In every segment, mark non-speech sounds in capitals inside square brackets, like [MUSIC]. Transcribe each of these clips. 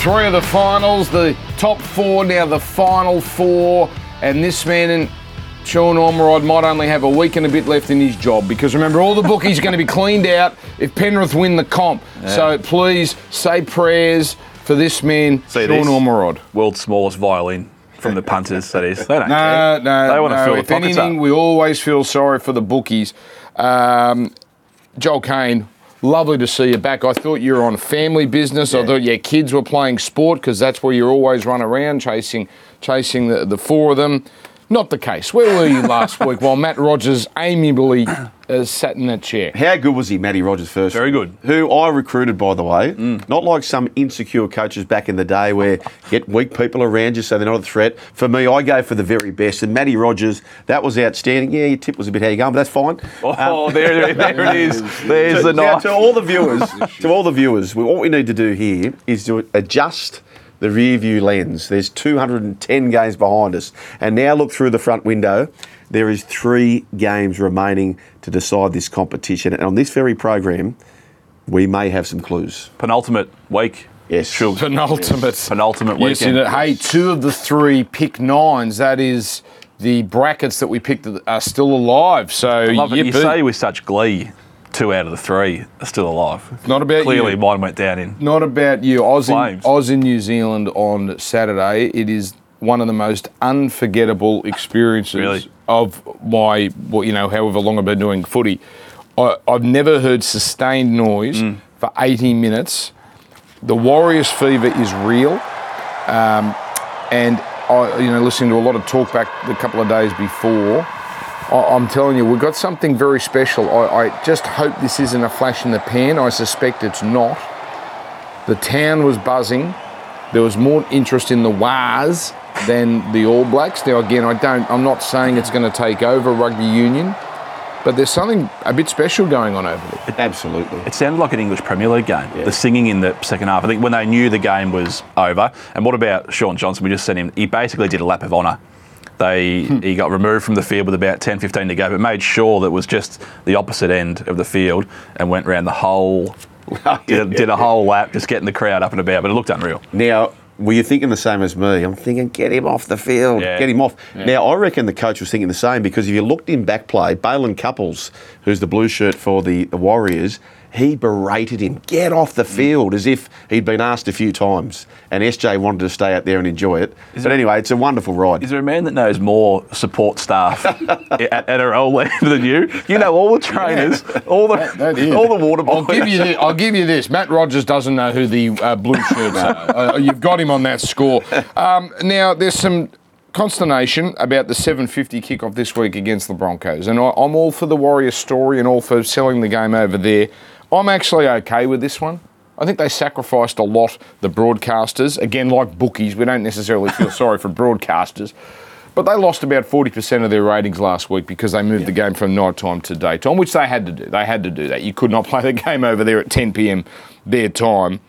three of the finals, the top four, now the final four, and this man and Sean Ormerod might only have a week and a bit left in his job because remember, all the bookies are going to be cleaned out if Penrith win the comp. So please say prayers for this man, See Sean? Ormerod. World's smallest violin from the punters, that is. They don't No, care. no, They want to no. fill the If pockets anything, up. we always feel sorry for the bookies. Um, Joel Caine, lovely to see you back. I thought you were on family business. I thought your kids were playing sport because that's where you always run around chasing, chasing the, the four of them. Not the case. Where were you last [LAUGHS] week while Matt Rogers amiably uh, sat in that chair? How good was he, Matty Rogers, first? Very good. Who I recruited, by the way. Not like some insecure coaches back in the day where get weak people around you so they're not a threat. For me, I go for the very best. And Matty Rogers, that was outstanding. Yeah, your tip was a bit how you going, but that's fine. Oh, there, [LAUGHS] there it is. [LAUGHS] There's the knife. to all the viewers, to all the viewers, we- what we need to do here is to adjust the rear view lens. There's 210 games behind us, and now look through the front window. There is three games remaining to decide this competition, and on this very program, we may have some clues. Penultimate week. Yes. Shug. Penultimate. Penultimate Yes, weekend. and, uh, hey, two of the three pick nines. That is the brackets that we picked are still alive. So I love it. You yippee. say with such glee, two out of the three are still alive. Not about Clearly, you. mine went down in. Not about you. Oz in, Flames. Oz in New Zealand on Saturday. It is one of the most unforgettable experiences Really? of my, well, you know, however long I've been doing footy. I, I've never heard sustained noise Mm. for 80 minutes. The Warriors fever is real. Um, and I, you know, listening to a lot of talk back a couple of days before, I, I'm telling you, we've got something very special. I, I just hope this isn't a flash in the pan. I suspect it's not. The town was buzzing. There was more interest in the Wars than the All Blacks. Now, again, I don't. I'm not saying it's going to take over rugby union, but there's something a bit special going on over there. Absolutely. It sounded like an English Premier League game. The singing in the second half. I think when they knew the game was over. And what about Shaun Johnson? We just sent him. He basically did a lap of honour. They hmm. he got removed from the field with about 10, 15 to go, but made sure that it was just the opposite end of the field and went round the whole. [LAUGHS] Did, did a whole lap, just getting the crowd up and about. But it looked unreal. Now, were you thinking the same as me? I'm thinking, get him off the field, Yeah. get him off. Now, I reckon the coach was thinking the same because if you looked in back play, Balin Cupples, who's the blue shirt for the, the Warriors, he berated him, get off the field, as if he'd been asked a few times. And SJ wanted to stay out there and enjoy it. but there- anyway, it's a wonderful ride. Is there a man that knows more support staff [LAUGHS] at NRL level than you? You know all the trainers, all the That is. all the water I'll give you. This, I'll give you this. Matt Rogers doesn't know who the uh, blue shirts are. [LAUGHS] Uh, you've got him on that score. Um, now there's some consternation about the 7:50 kickoff this week against the Broncos, and I, I'm all for the Warriors story and all for selling the game over there. I'm actually okay with this one. I think they sacrificed a lot, the broadcasters. Again, like bookies, we don't necessarily feel sorry for broadcasters. But they lost about 40% of their ratings last week because they moved the game from night time to daytime, which they had to do. They had to do that. You could not [LAUGHS] play the game over there at 10 p.m. their time.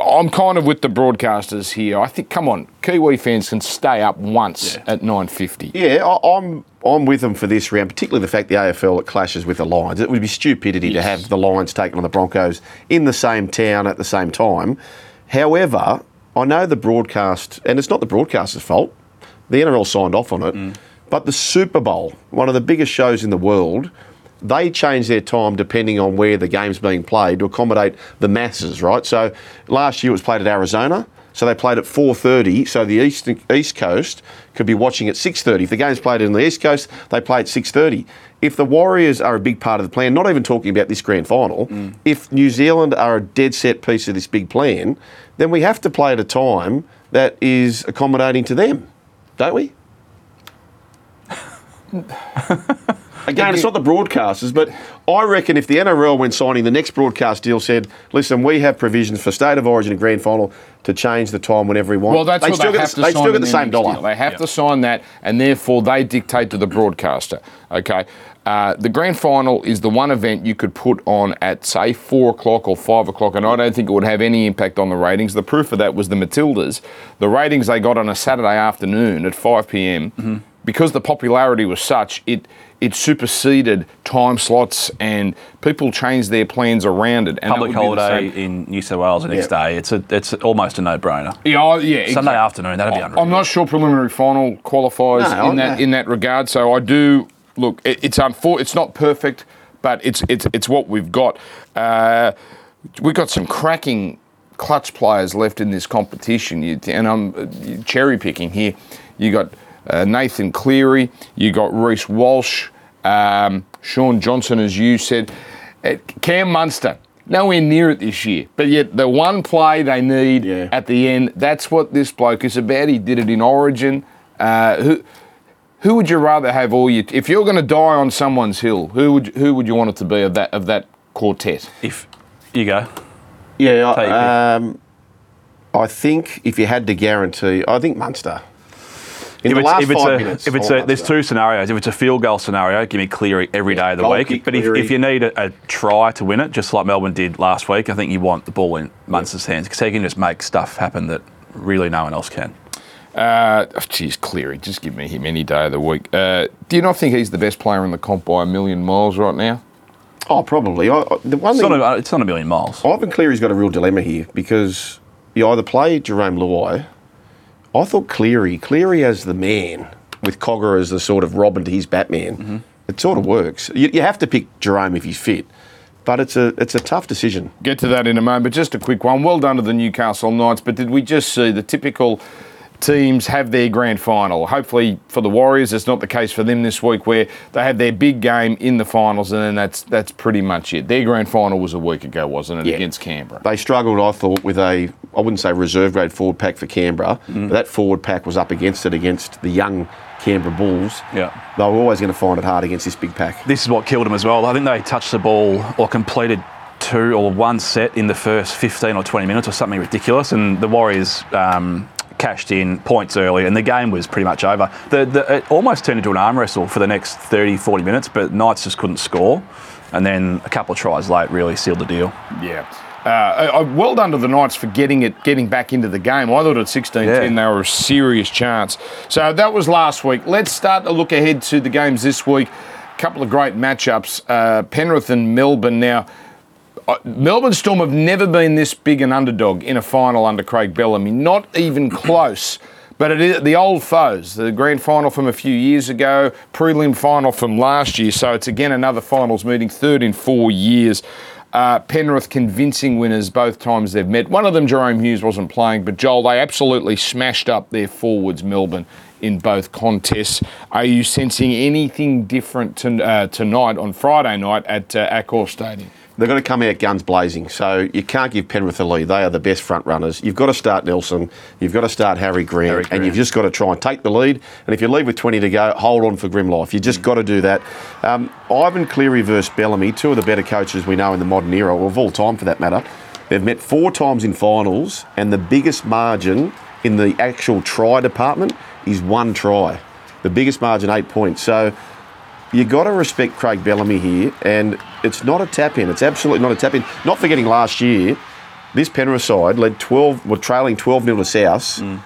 I'm kind of with the broadcasters here. I think, come on, Kiwi fans can stay up once at 9.50. Yeah, I, I'm I'm with them for this round, particularly the fact the AFL it clashes with the Lions. It would be stupidity to have the Lions taking on the Broncos in the same town at the same time. However, I know the broadcast, and it's not the broadcaster's fault. The NRL signed off on it, mm. but the Super Bowl, one of the biggest shows in the world. They change their time depending on where the game's being played to accommodate the masses, right? So last year it was played at Arizona. So they played at 4:30, so the east East Coast could be watching at 6:30. If the game's played in the East Coast, they play at 6:30. If the Warriors are a big part of the plan, not even talking about this grand final, mm. if New Zealand are a dead set piece of this big plan, then we have to play at a time that is accommodating to them, don't we? [LAUGHS] Again, it's not the broadcasters, but I reckon if the NRL, when signing the next broadcast deal, said, "Listen, we have provisions for state of origin and grand final to change the time whenever we want," Well, that's they what still they get have the, to they sign still get the same dollar. deal. They have to sign that, and therefore they dictate to the broadcaster. Okay, uh, the grand final is the one event you could put on at say four o'clock or five o'clock, and I don't think it would have any impact on the ratings. The proof of that was the Matildas. The ratings they got on a Saturday afternoon at five p.m. because the popularity was such, it it superseded time slots and people changed their plans around it. And Public would be the holiday in New South Wales the next day. It's a it's almost a no-brainer. Yeah, oh, yeah. Sunday exactly. afternoon, that'd be unreal. I'm not sure preliminary final qualifies No, in that no. in that regard. So I do look. It, it's unfor- It's not perfect, but it's it's it's what we've got. Uh, we've got some cracking clutch players left in this competition, you, and I'm uh, cherry picking here. You got uh, Nathan Cleary. You got Reece Walsh. Um, Shaun Johnson, as you said. Uh, Cam Munster. Nowhere near it this year, but yet the one play they need Yeah. at the end. That's what this bloke is about. He did it in Origin. Uh, who who would you rather have all your? If you're going to die on someone's hill, who would who would you want it to be of that of that quartet? If you go, Yeah, I, um, I think if you had to guarantee, I think Munster. In if the it's, last if it's five a, minutes, if it's I a, want there's Munster. two scenarios. If it's a field goal scenario, give me Cleary every day of the week. kick But if, if you need a, a try to win it, just like Melbourne did last week, I think you want the ball in Munster's hands because he can just make stuff happen that really no one else can. Uh, oh, geez, Cleary, just give me him any day of the week. Uh, do you not think he's the best player in the comp by a million miles right now? Oh, probably. I, I- the one It's thing, not, a, it's not a million miles. Ivan Cleary's got a real dilemma here because you either play Jarome Luai. I thought Cleary, Cleary as the man, with Cogger as the sort of Robin to his Batman. Mm-hmm. It sort of works. You, you have to pick Jarome if he's fit, but it's a it's a tough decision. Get to that in a moment. Just a quick one. Well done to the Newcastle Knights. But did we just see the typical teams have their grand final? Hopefully for the Warriors, it's not the case for them this week, where they have their big game in the finals, and then that's that's pretty much it. Their grand final was a week ago, wasn't it, Yeah. against Canberra? They struggled, I thought, with a I wouldn't say reserve grade forward pack for Canberra, Mm. but that forward pack was up against it against the young Canberra Bulls. Yeah. They were always going to find it hard against this big pack. This is what killed them as well. I think they touched the ball or completed two or one set in the first 15 or 20 minutes or something ridiculous, and the Warriors um, cashed in points early, and the game was pretty much over. The, the, it almost turned into an arm wrestle for the next 30, 40 minutes, but Knights just couldn't score, and then a couple of tries late really sealed the deal. Yeah. Uh, well done to the Knights for getting it, getting back into the game. I thought at 16-10 Yeah. they were a serious chance. So that was last week. Let's start to look ahead to the games this week. A couple of great matchups. Uh, Penrith and Melbourne. Now, Melbourne Storm have never been this big an underdog in a final under Craig Bellamy. Not even close. But it is the old foes, the grand final from a few years ago, prelim final from last year. So it's again another finals meeting, third in four years. Uh, Penrith convincing winners both times they've met. One of them, Jahrome Hughes, wasn't playing, but Joel, they absolutely smashed up their forwards, Melbourne, in both contests. Are you sensing anything different to, uh, tonight on Friday night at uh, Accor Stadium? They've got to come out guns blazing. So you can't give Penrith a lead. They are the best front runners. You've got to start Nelson. You've got to start Harry Grant, Harry and you've just got to try and take the lead. And if you leave with 20 to go, hold on for grim life. You just got to do that. Um, Ivan Cleary versus Bellamy, two of the better coaches we know in the modern era, or of all time for that matter. They've met four times in finals, and the biggest margin in the actual try department is one try. The biggest margin, eight points. So you got to respect Craig Bellamy here, and it's not a tap in. It's absolutely not a tap in. Not forgetting last year, this Penrith side led 12, were trailing 12 0 to South. Mm.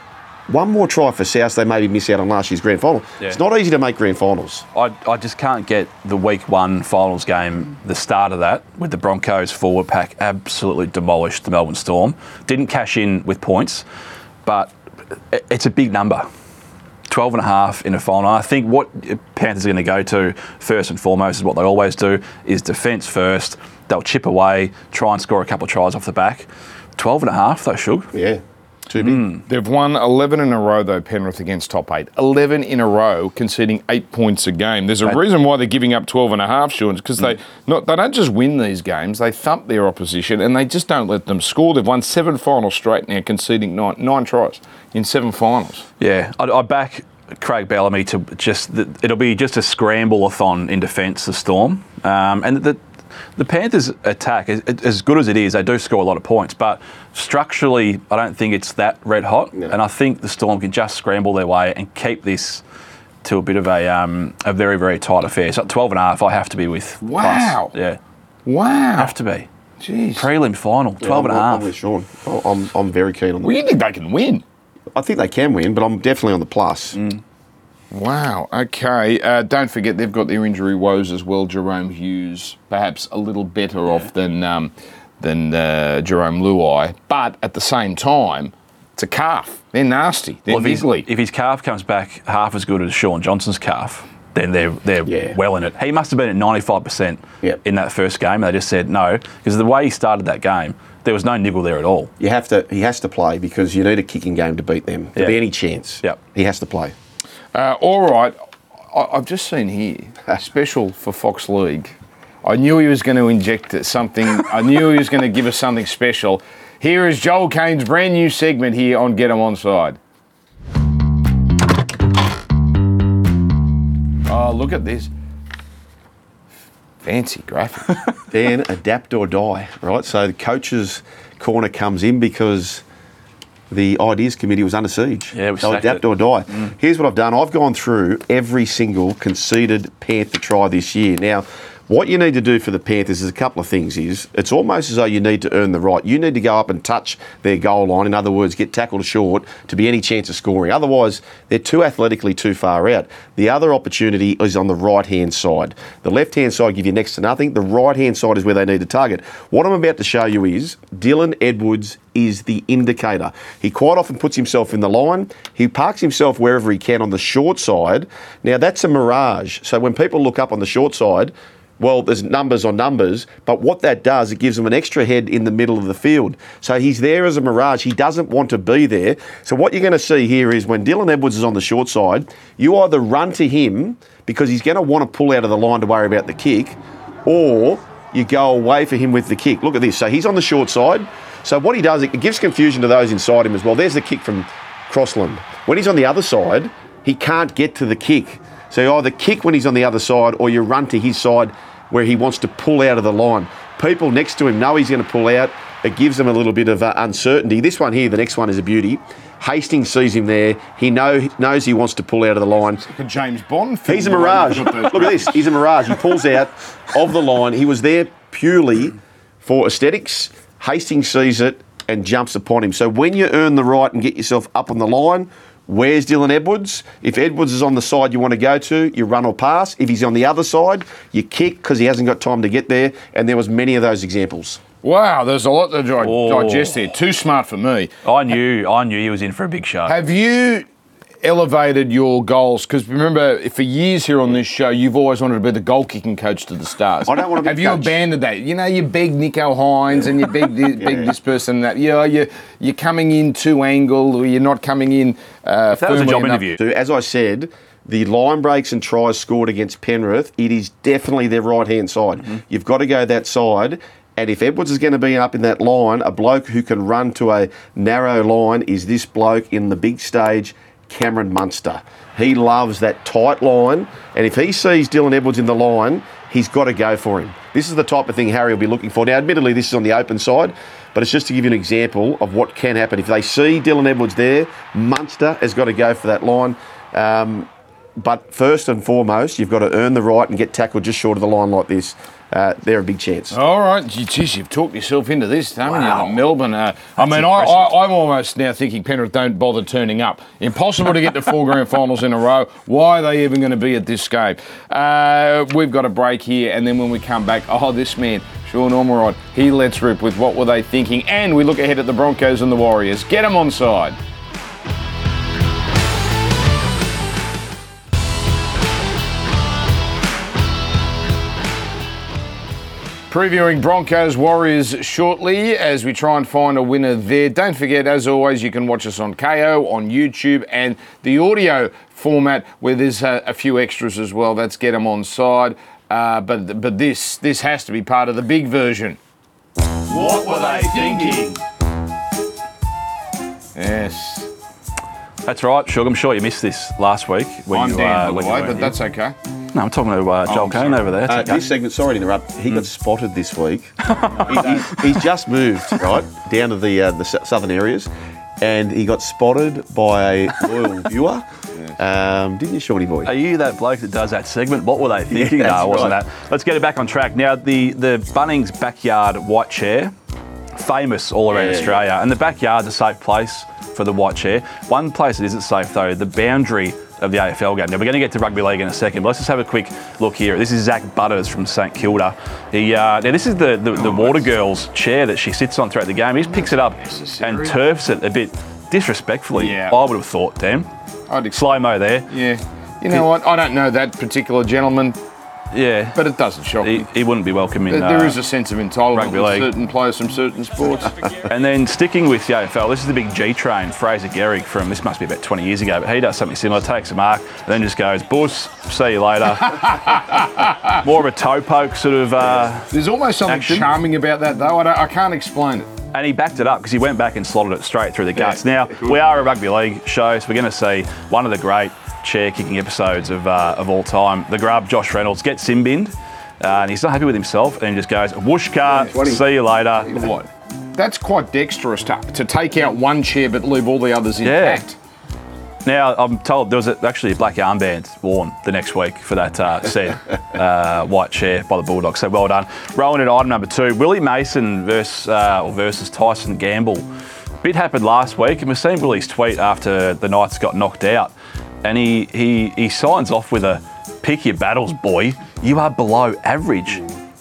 One more try for South, they maybe miss out on last year's grand final. Yeah. It's not easy to make grand finals. I, I just can't get the week one finals game, the start of that, with the Broncos forward pack absolutely demolished the Melbourne Storm. Didn't cash in with points, but it's a big number. 12 and a half in a final. I think what Panthers are going to go to first and foremost is what they always do is defence first. They'll chip away, try and score a couple of tries off the back. 12 and a half, though, Shug. Yeah, too big. Hmm. They've won 11 in a row, though, Penrith against top eight. 11 in a row, conceding eight points a game. There's a That- reason why they're giving up 12 and a half, Sean, because they, not, they don't just win these games, they thump their opposition and they just don't let them score. They've won seven finals straight now, conceding nine, nine tries in seven finals. Yeah, I, I back Craig Bellamy to just the, it'll be just a scramble-a-thon in defence. The Storm um, and the the Panthers' attack, as, as good as it is, they do score a lot of points, but structurally, I don't think it's that red hot. And I think the Storm can just scramble their way and keep this to a bit of a um, a very very tight affair. So at 12 and a half, I have to be with. plus. Wow. Yeah, Wow. have to be. Jeez. Prelim final, 12 and a I'm, half. I'm with Sean. I- I'm, I'm very keen on Well, them. you think they can win? I think they can win, but I'm definitely on the plus. Wow. Okay. Uh, don't forget they've got their injury woes as well. Jahrome Hughes, perhaps a little better off than um, than uh, Jarome Luai, but at the same time, it's a calf. They're nasty. They're Well, if, his, if his calf comes back half as good as Shaun Johnson's calf, then they're they're Yeah. well in it. He must have been at ninety five percent Yep. in that first game. They just said no because the way he started that game, there was no niggle there at all. You have to. He has to play because you need a kicking game to beat them. To Yeah. be any chance, Yep. he has to play. Uh, all right. I, I've just seen here [LAUGHS] special for Fox League. I knew he was going to inject something. I knew he was going to give us something special. Here is Joel Caine's brand new segment here on Get 'em Onside. Oh, look at this. Fancy graphic. [LAUGHS] Dan, adapt or die, right? So the coach's corner comes in because the ideas committee was under siege. Yeah, we so adapt it. or die. Mm. Here's what I've done. I've gone through every single conceded Panther try this year. Now, what you need to do for the Panthers is a couple of things. Is it's almost as though you need to earn the right. You need to go up and touch their goal line. In other words, get tackled short to be any chance of scoring. Otherwise, they're too athletically too far out. The other opportunity is on the right hand side. The left hand side give you next to nothing. The right hand side is where they need to target. What I'm about to show you is Dylan Edwards is the indicator. He quite often puts himself in the line. He parks himself wherever he can on the short side. Now that's a mirage. So when people look up on the short side, well, there's numbers on numbers, but what that does, it gives him an extra head in the middle of the field. So he's there as a mirage. He doesn't want to be there. So what you're going to see here is when Dylan Edwards is on the short side, you either run to him because he's going to want to pull out of the line to worry about the kick, or you go away for him with the kick. Look at this. So he's on the short side. So what he does, it gives confusion to those inside him as well. There's the kick from Crossland. When he's on the other side, he can't get to the kick. So you either kick when he's on the other side or you run to his side where he wants to pull out of the line. People next to him know he's going to pull out. It gives them a little bit of uh, uncertainty. This one here, the next one is a beauty. Hastings sees him there. He know, knows he wants to pull out of the line. a James Bond. He's a mirage. Look at this. He's a mirage. He pulls out of the line. He was there purely for aesthetics. Hastings sees it and jumps upon him. So when you earn the right and get yourself up on the line, where's Dylan Edwards? If Edwards is on the side you want to go to, you run or pass. If he's on the other side, you kick because he hasn't got time to get there. And there was many of those examples. Wow, there's a lot to di- Oh. digest there. Too smart for me. I knew I knew he was in for a big show. Have you elevated your goals? Because remember, for years here on this show, you've always wanted to be the goal kicking coach to the Stars. I don't want to be Have the you coach. abandoned that? You know, you beg Nicho Hynes and you beg, this, [LAUGHS] beg this person and that. You know, you, you're coming in too angled or you're not coming in. Uh, If that was a job enough. interview. So, as I said, the line breaks and tries scored against Penrith, it is definitely their right hand side. You've got to go that side. And if Edwards is going to be up in that line, a bloke who can run to a narrow line is this bloke in the big stage, Cameron Munster. He loves that tight line. And if he sees Dylan Edwards in the line, he's got to go for him. This is the type of thing Harry will be looking for. Now, admittedly, this is on the open side, but it's just to give you an example of what can happen. If they see Dylan Edwards there, Munster has got to go for that line. Um, but first and foremost, you've got to earn the right and get tackled just short of the line like this. Uh, they're a big chance. All right, geez, you've talked yourself into this, haven't Wow. you? Melbourne. Uh, I mean, I, I, I'm almost now thinking Penrith don't bother turning up. Impossible to get to four grand finals in a row. Why are they even going to be at this game? Uh, we've got a break here, and then when we come back, oh, this man, Sean Ormerod, he lets rip with what were they thinking, and we look ahead at the Broncos and the Warriors. Get them on side. Previewing Broncos Warriors shortly as we try and find a winner there. Don't forget, as always, you can watch us on KO, on YouTube, and the audio format where there's a, a few extras as well. That's get them on side. Uh, but but this this has to be part of the big version. What were they thinking? Yes, That's right, Shug. I'm sure you missed this last week. When I'm you, Dan, uh, by the when way, weren't but here. that's okay. No, I'm talking to uh, Joel I'm Kane over there. It's Uh, okay. This segment, sorry to interrupt, he got spotted this week. [LAUGHS] He- he's, he's just moved, right, down to the, uh, the s- southern areas, and he got spotted by a loyal [LAUGHS] viewer. Um, didn't you, Shorty boy? Are you that bloke that does that segment? What were they [LAUGHS] thinking? that's no, it wasn't right. that. Let's get it back on track. Now, the, the Bunnings backyard white chair famous all around Yeah. Australia. And the backyard's a safe place for the white chair. One place that isn't safe though, the boundary of the AFL game. Now we're going to get to rugby league in a second, but let's just have a quick look here. This is Zak Butters from St Kilda. He uh, now this is the, the the water girl's chair that she sits on throughout the game. He just picks it up and turfs it a bit disrespectfully. Yeah. I would have thought, damn. I'd Slow mo there. yeah. You know what? I don't know that particular gentleman, Yeah. but it doesn't shock he, me. he wouldn't be welcome in. There uh, is a sense of entitlement with certain players from certain sports. [LAUGHS] And then sticking with the AFL, this is the big G train, Fraser Gehrig from this must be about 20 years ago, but he does something similar, takes a mark, and then just goes, Bus, see you later. [LAUGHS] More of a toe poke sort of, uh, There's almost something Action. charming about that, though. I, don't, I can't explain it. and he backed it up because he went back and slotted it straight through the guts. Yeah, now, we are a rugby league show, so we're going to see one of the great chair kicking episodes of, uh, of all time. The grub, Josh Reynolds, gets sin binned, uh, and he's not happy with himself, and he just goes, whoosh car, Funny. see you later. What? That's quite dexterous to, to take out one chair but leave all the others Yeah. intact. Now, I'm told there was actually a black armband worn the next week for that uh, said [LAUGHS] uh, white chair by the Bulldogs. So well done. Rolling at item number two, Willie Mason versus, uh, or versus Tyson Gamble. Bit happened last week, and we've seen Willie's tweet after the Knights got knocked out. And he, he, he signs off with a pick your battles, boy. You are below average.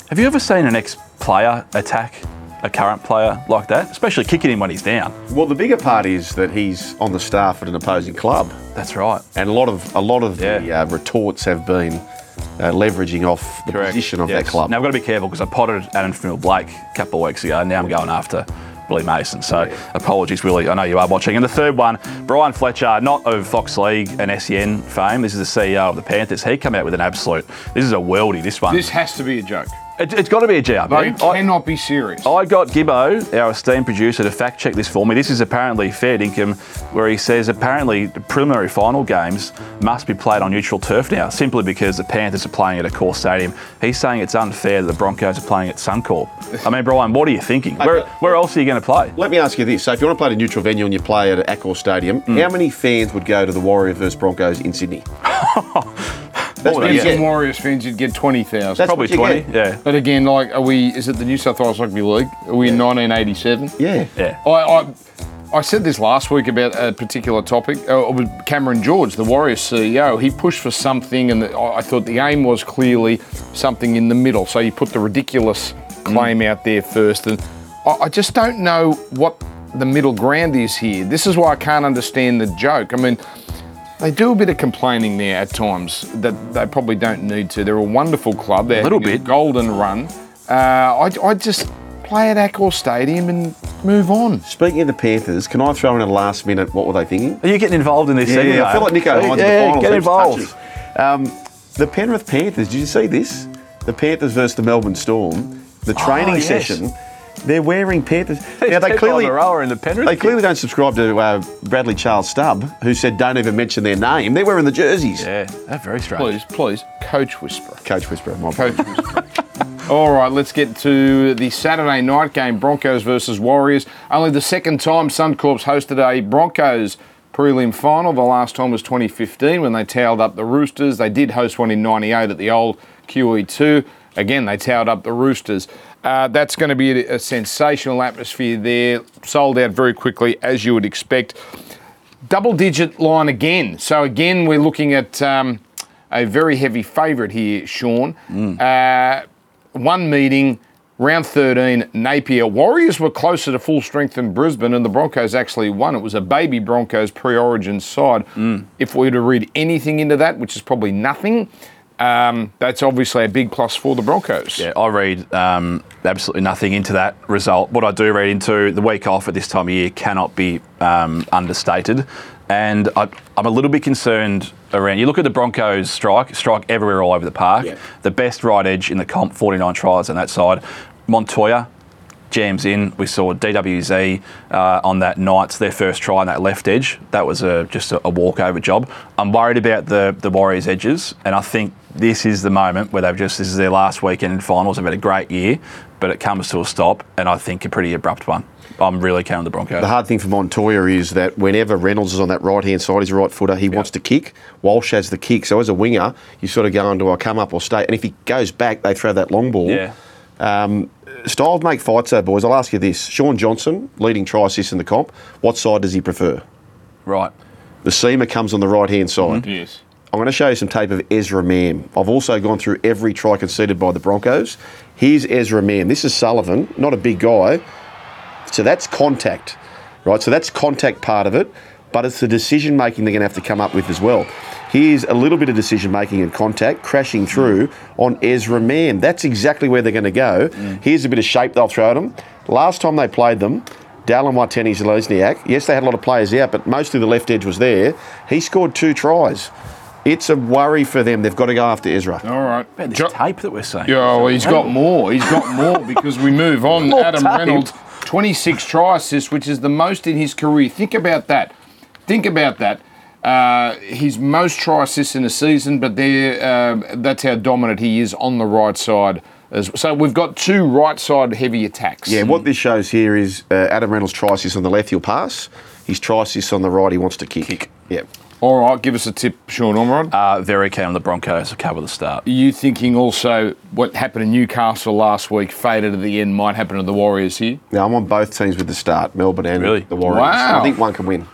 Have you ever seen an ex player attack a current player like that? Especially kicking him when he's down. Well, the bigger part is that he's on the staff at an opposing club, That's right. and a lot of a lot of the uh, retorts have been uh, leveraging off the Correct. position of Yes. that club. Now I've got to be careful because I potted Adam Finel Blake a couple of weeks ago. and Now I'm going after Willie Mason. So apologies, Willie. I know you are watching. And the third one, Brian Fletcher, not of Fox League and SEN fame. This is the CEO of the Panthers. He come out with an absolute. This is a worldie. This one. This has to be a joke. It, has got to be a jab. No, man. it I- cannot be serious. I got Gibbo, our esteemed producer, to fact check this for me. This is apparently fair income, where he says apparently the preliminary final games must be played on neutral turf now, simply because the Panthers are playing at Accor Stadium. He's saying it's unfair that the Broncos are playing at Suncorp. I mean, Brian, what are you thinking? Where, where else are you going to play? Let me ask you this: So, if you want to play at a neutral venue and you play at Accor Stadium, Mm. how many fans would go to the Warriors versus Broncos in Sydney? [LAUGHS] That's what you some get. Warriors fans, you'd get 20,000. That's Probably what you 20. get. Yeah. But again, like, are we, is it the New South Wales Rugby League? Are we in 1987? Yeah. Yeah. I, I, I said this last week about a particular topic. Uh, it was Cameron George, the Warriors CEO. He pushed for something, and the, I I thought the aim was clearly something in the middle. So you put the ridiculous claim out there first, and I, I just don't know what the middle ground is here. This is why I can't understand the joke. I mean. They do a bit of complaining there at times that they probably don't need to. They're a wonderful club. They're a Little having a bit. golden run. Uh, I, I just play at Accor Stadium and move on. Speaking of the Panthers, can I throw in a last minute? What were they thinking? Are you getting involved in this Yeah, segment? I feel like Nicho Hynes yeah, the finals. Get involved. Um, the Penrith Panthers. Did you see this? The Panthers versus the Melbourne Storm. The training yes. session. They're wearing Panthers. [LAUGHS] now they Keep clearly on the rower in the Penrith they clearly don't subscribe to uh, Bradley Charles Stubb, who said don't even mention their name. They're wearing the jerseys. Yeah, that's very strange. Please, please, Coach Whisperer. Coach Whisperer, my Coach Whisperer. [LAUGHS] All right, let's get to the Saturday night game Broncos versus Warriors. Only the second time Suncorp's hosted a Broncos prelim final. The last time was 2015 when they towed up the Roosters. They did host one in 98 at the old QE2. Again, they towered up the Roosters. Uh, that's going to be a, a sensational atmosphere there. Sold out very quickly, as you would expect. Double digit line again. So, again, we're looking at um, a very heavy favourite here, Sean. Uh, one meeting, round 13, Napier. Warriors were closer to full strength than Brisbane, and the Broncos actually won. It was a baby Broncos pre origin side. If we were to read anything into that, which is probably nothing, um, that's obviously a big plus for the Broncos. Yeah, I read um, absolutely nothing into that result. What I do read into the week off at this time of year cannot be um, understated. And I, I'm a little bit concerned around. You look at the Broncos strike, strike everywhere all over the park. Yeah. The best right edge in the comp, 49 tries on that side. Montoya jams in. We saw DWZ uh, on that night, their first try on that left edge. That was a, just a, a walkover job. I'm worried about the, the Warriors' edges, and I think this is the moment where they've just, this is their last weekend in finals. They've had a great year, but it comes to a stop, and I think a pretty abrupt one. I'm really counting the Broncos. The hard thing for Montoya is that whenever Reynolds is on that right hand side, he's a right footer, he wants to kick. Walsh has the kick. So as a winger, you sort of go into a come up or stay. And if he goes back, they throw that long ball. Yeah. Um, styles make fights, though, boys. I'll ask you this: Shaun Johnson, leading try assist in the comp. What side does he prefer? Right. The seamer comes on the right hand side. Yes. I'm going to show you some tape of Ezra Mam. I've also gone through every try conceded by the Broncos. Here's Ezra Mam. This is Sullivan, not a big guy. So that's contact, right? So that's contact part of it, but it's the decision making they're going to have to come up with as well. Here's a little bit of decision making and contact crashing through on Ezra Mam. That's exactly where they're going to go. Mm. Here's a bit of shape they'll throw at them. Last time they played them, Dallin Watene-Zelezniak, yes, they had a lot of players out, but mostly the left edge was there. He scored two tries. It's a worry for them. They've got to go after Ezra. All right. About this Jo- tape that we're seeing. Yeah, well, he's got more. He's got more because we move on. [LAUGHS] More Adam tape. Reynolds, 26 try assists, which is the most in his career. Think about that. Think about that. Uh, his most try assists in a season, but there, uh, that's how dominant he is on the right side. As, so we've got two right side heavy attacks. Yeah, what this shows here is uh, Adam Reynolds' try assist on the left, he'll pass. His try assist on the right, he wants to kick. Kick. Yeah. All right, give us a tip, Sean Ormerod. Uh, very keen on the Broncos to cover the start. Are you thinking also what happened in Newcastle last week, faded at the end, might happen to the Warriors here? Now, I'm on both teams with the start, Melbourne and Really? the Warriors. Wow. I think one can win.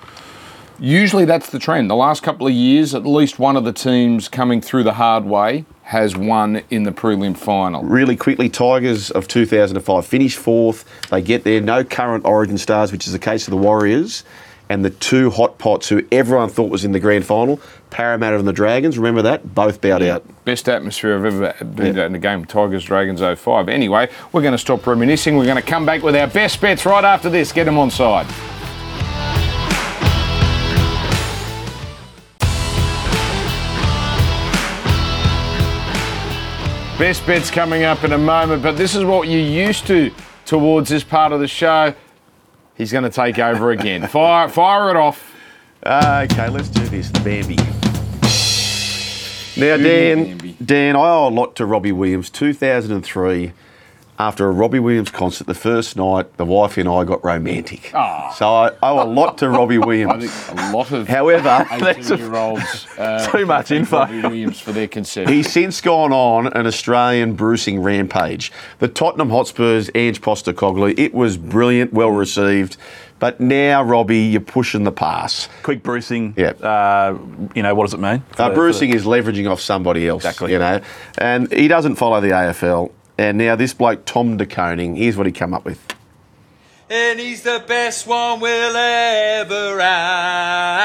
Usually that's the trend. The last couple of years, at least one of the teams coming through the hard way has won in the prelim final. Really quickly, Tigers of 2005 finish fourth. They get there, no current Origin stars, which is the case of the Warriors. And the two hot pots who everyone thought was in the grand final, Parramatta and the Dragons, remember that? Both bowed out. Best atmosphere I've ever been Yeah. in a game, Tigers Dragons 05. Anyway, we're going to stop reminiscing. We're going to come back with our best bets right after this. Get them on side. Best bets coming up in a moment, but this is what you're used to towards this part of the show. He's going to take over again. [LAUGHS] fire, fire it off. Uh, okay, let's do this. The Bambi. Now, Dan, Dan, I owe a lot to Robbie Williams. 2003, after a Robbie Williams concert, the first night, the wife and I got romantic. Ah. So I owe a lot to Robbie [LAUGHS] I Williams. think a lot of However, [LAUGHS] [LAUGHS] 18 year olds. Uh, Too much thank info. Robbie Williams for their consent. He's since gone on an Australian bruising rampage. The Tottenham Hotspurs, Ange Postecoglou, it was brilliant, well received. But now, Robbie, you're pushing the pass. Quick bruising. Yeah. Uh, you know, what does it mean? Uh, For- bruising is leveraging off somebody else. Exactly. You know, and he doesn't follow the AFL. And now this bloke, Tom De Koning, here's what he come up with. and he's the best one we'll ever have.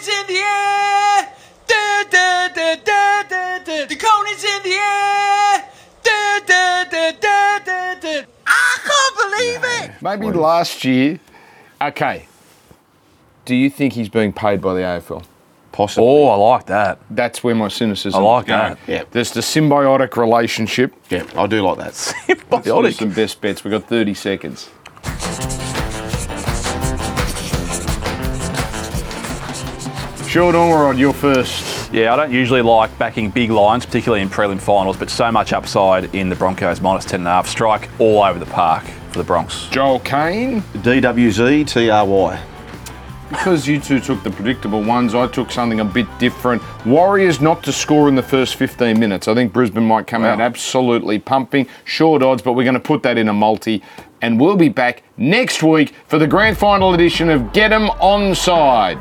Is in the air. Da, da, da, da, da, da. The cone is in the air. Da, da, da, da, da, da. I can't believe it. Maybe last year. Okay. Do you think he's being paid by the AFL? Possibly. Oh, I like that. That's where my cynicism I like is going. that. Yeah. There's the symbiotic relationship. Yeah, I do like that. Let's [LAUGHS] do Symbiotic. some best bets. We've got 30 seconds. Sean Ormerod, you're first. Yeah, I don't usually like backing big lines, particularly in prelim finals, but so much upside in the Broncos minus 10.5. Strike all over the park for the Bronx. Joel Caine. DWZ TRY. Because you two took the predictable ones, I took something a bit different. Warriors not to score in the first 15 minutes. I think Brisbane might come out absolutely pumping. Short odds, but we're going to put that in a multi. And we'll be back next week for the grand final edition of Get 'em Onside.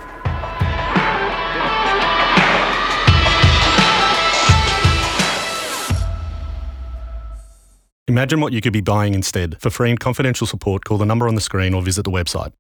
Imagine what you could be buying instead. For free and confidential support, call the number on the screen or visit the website.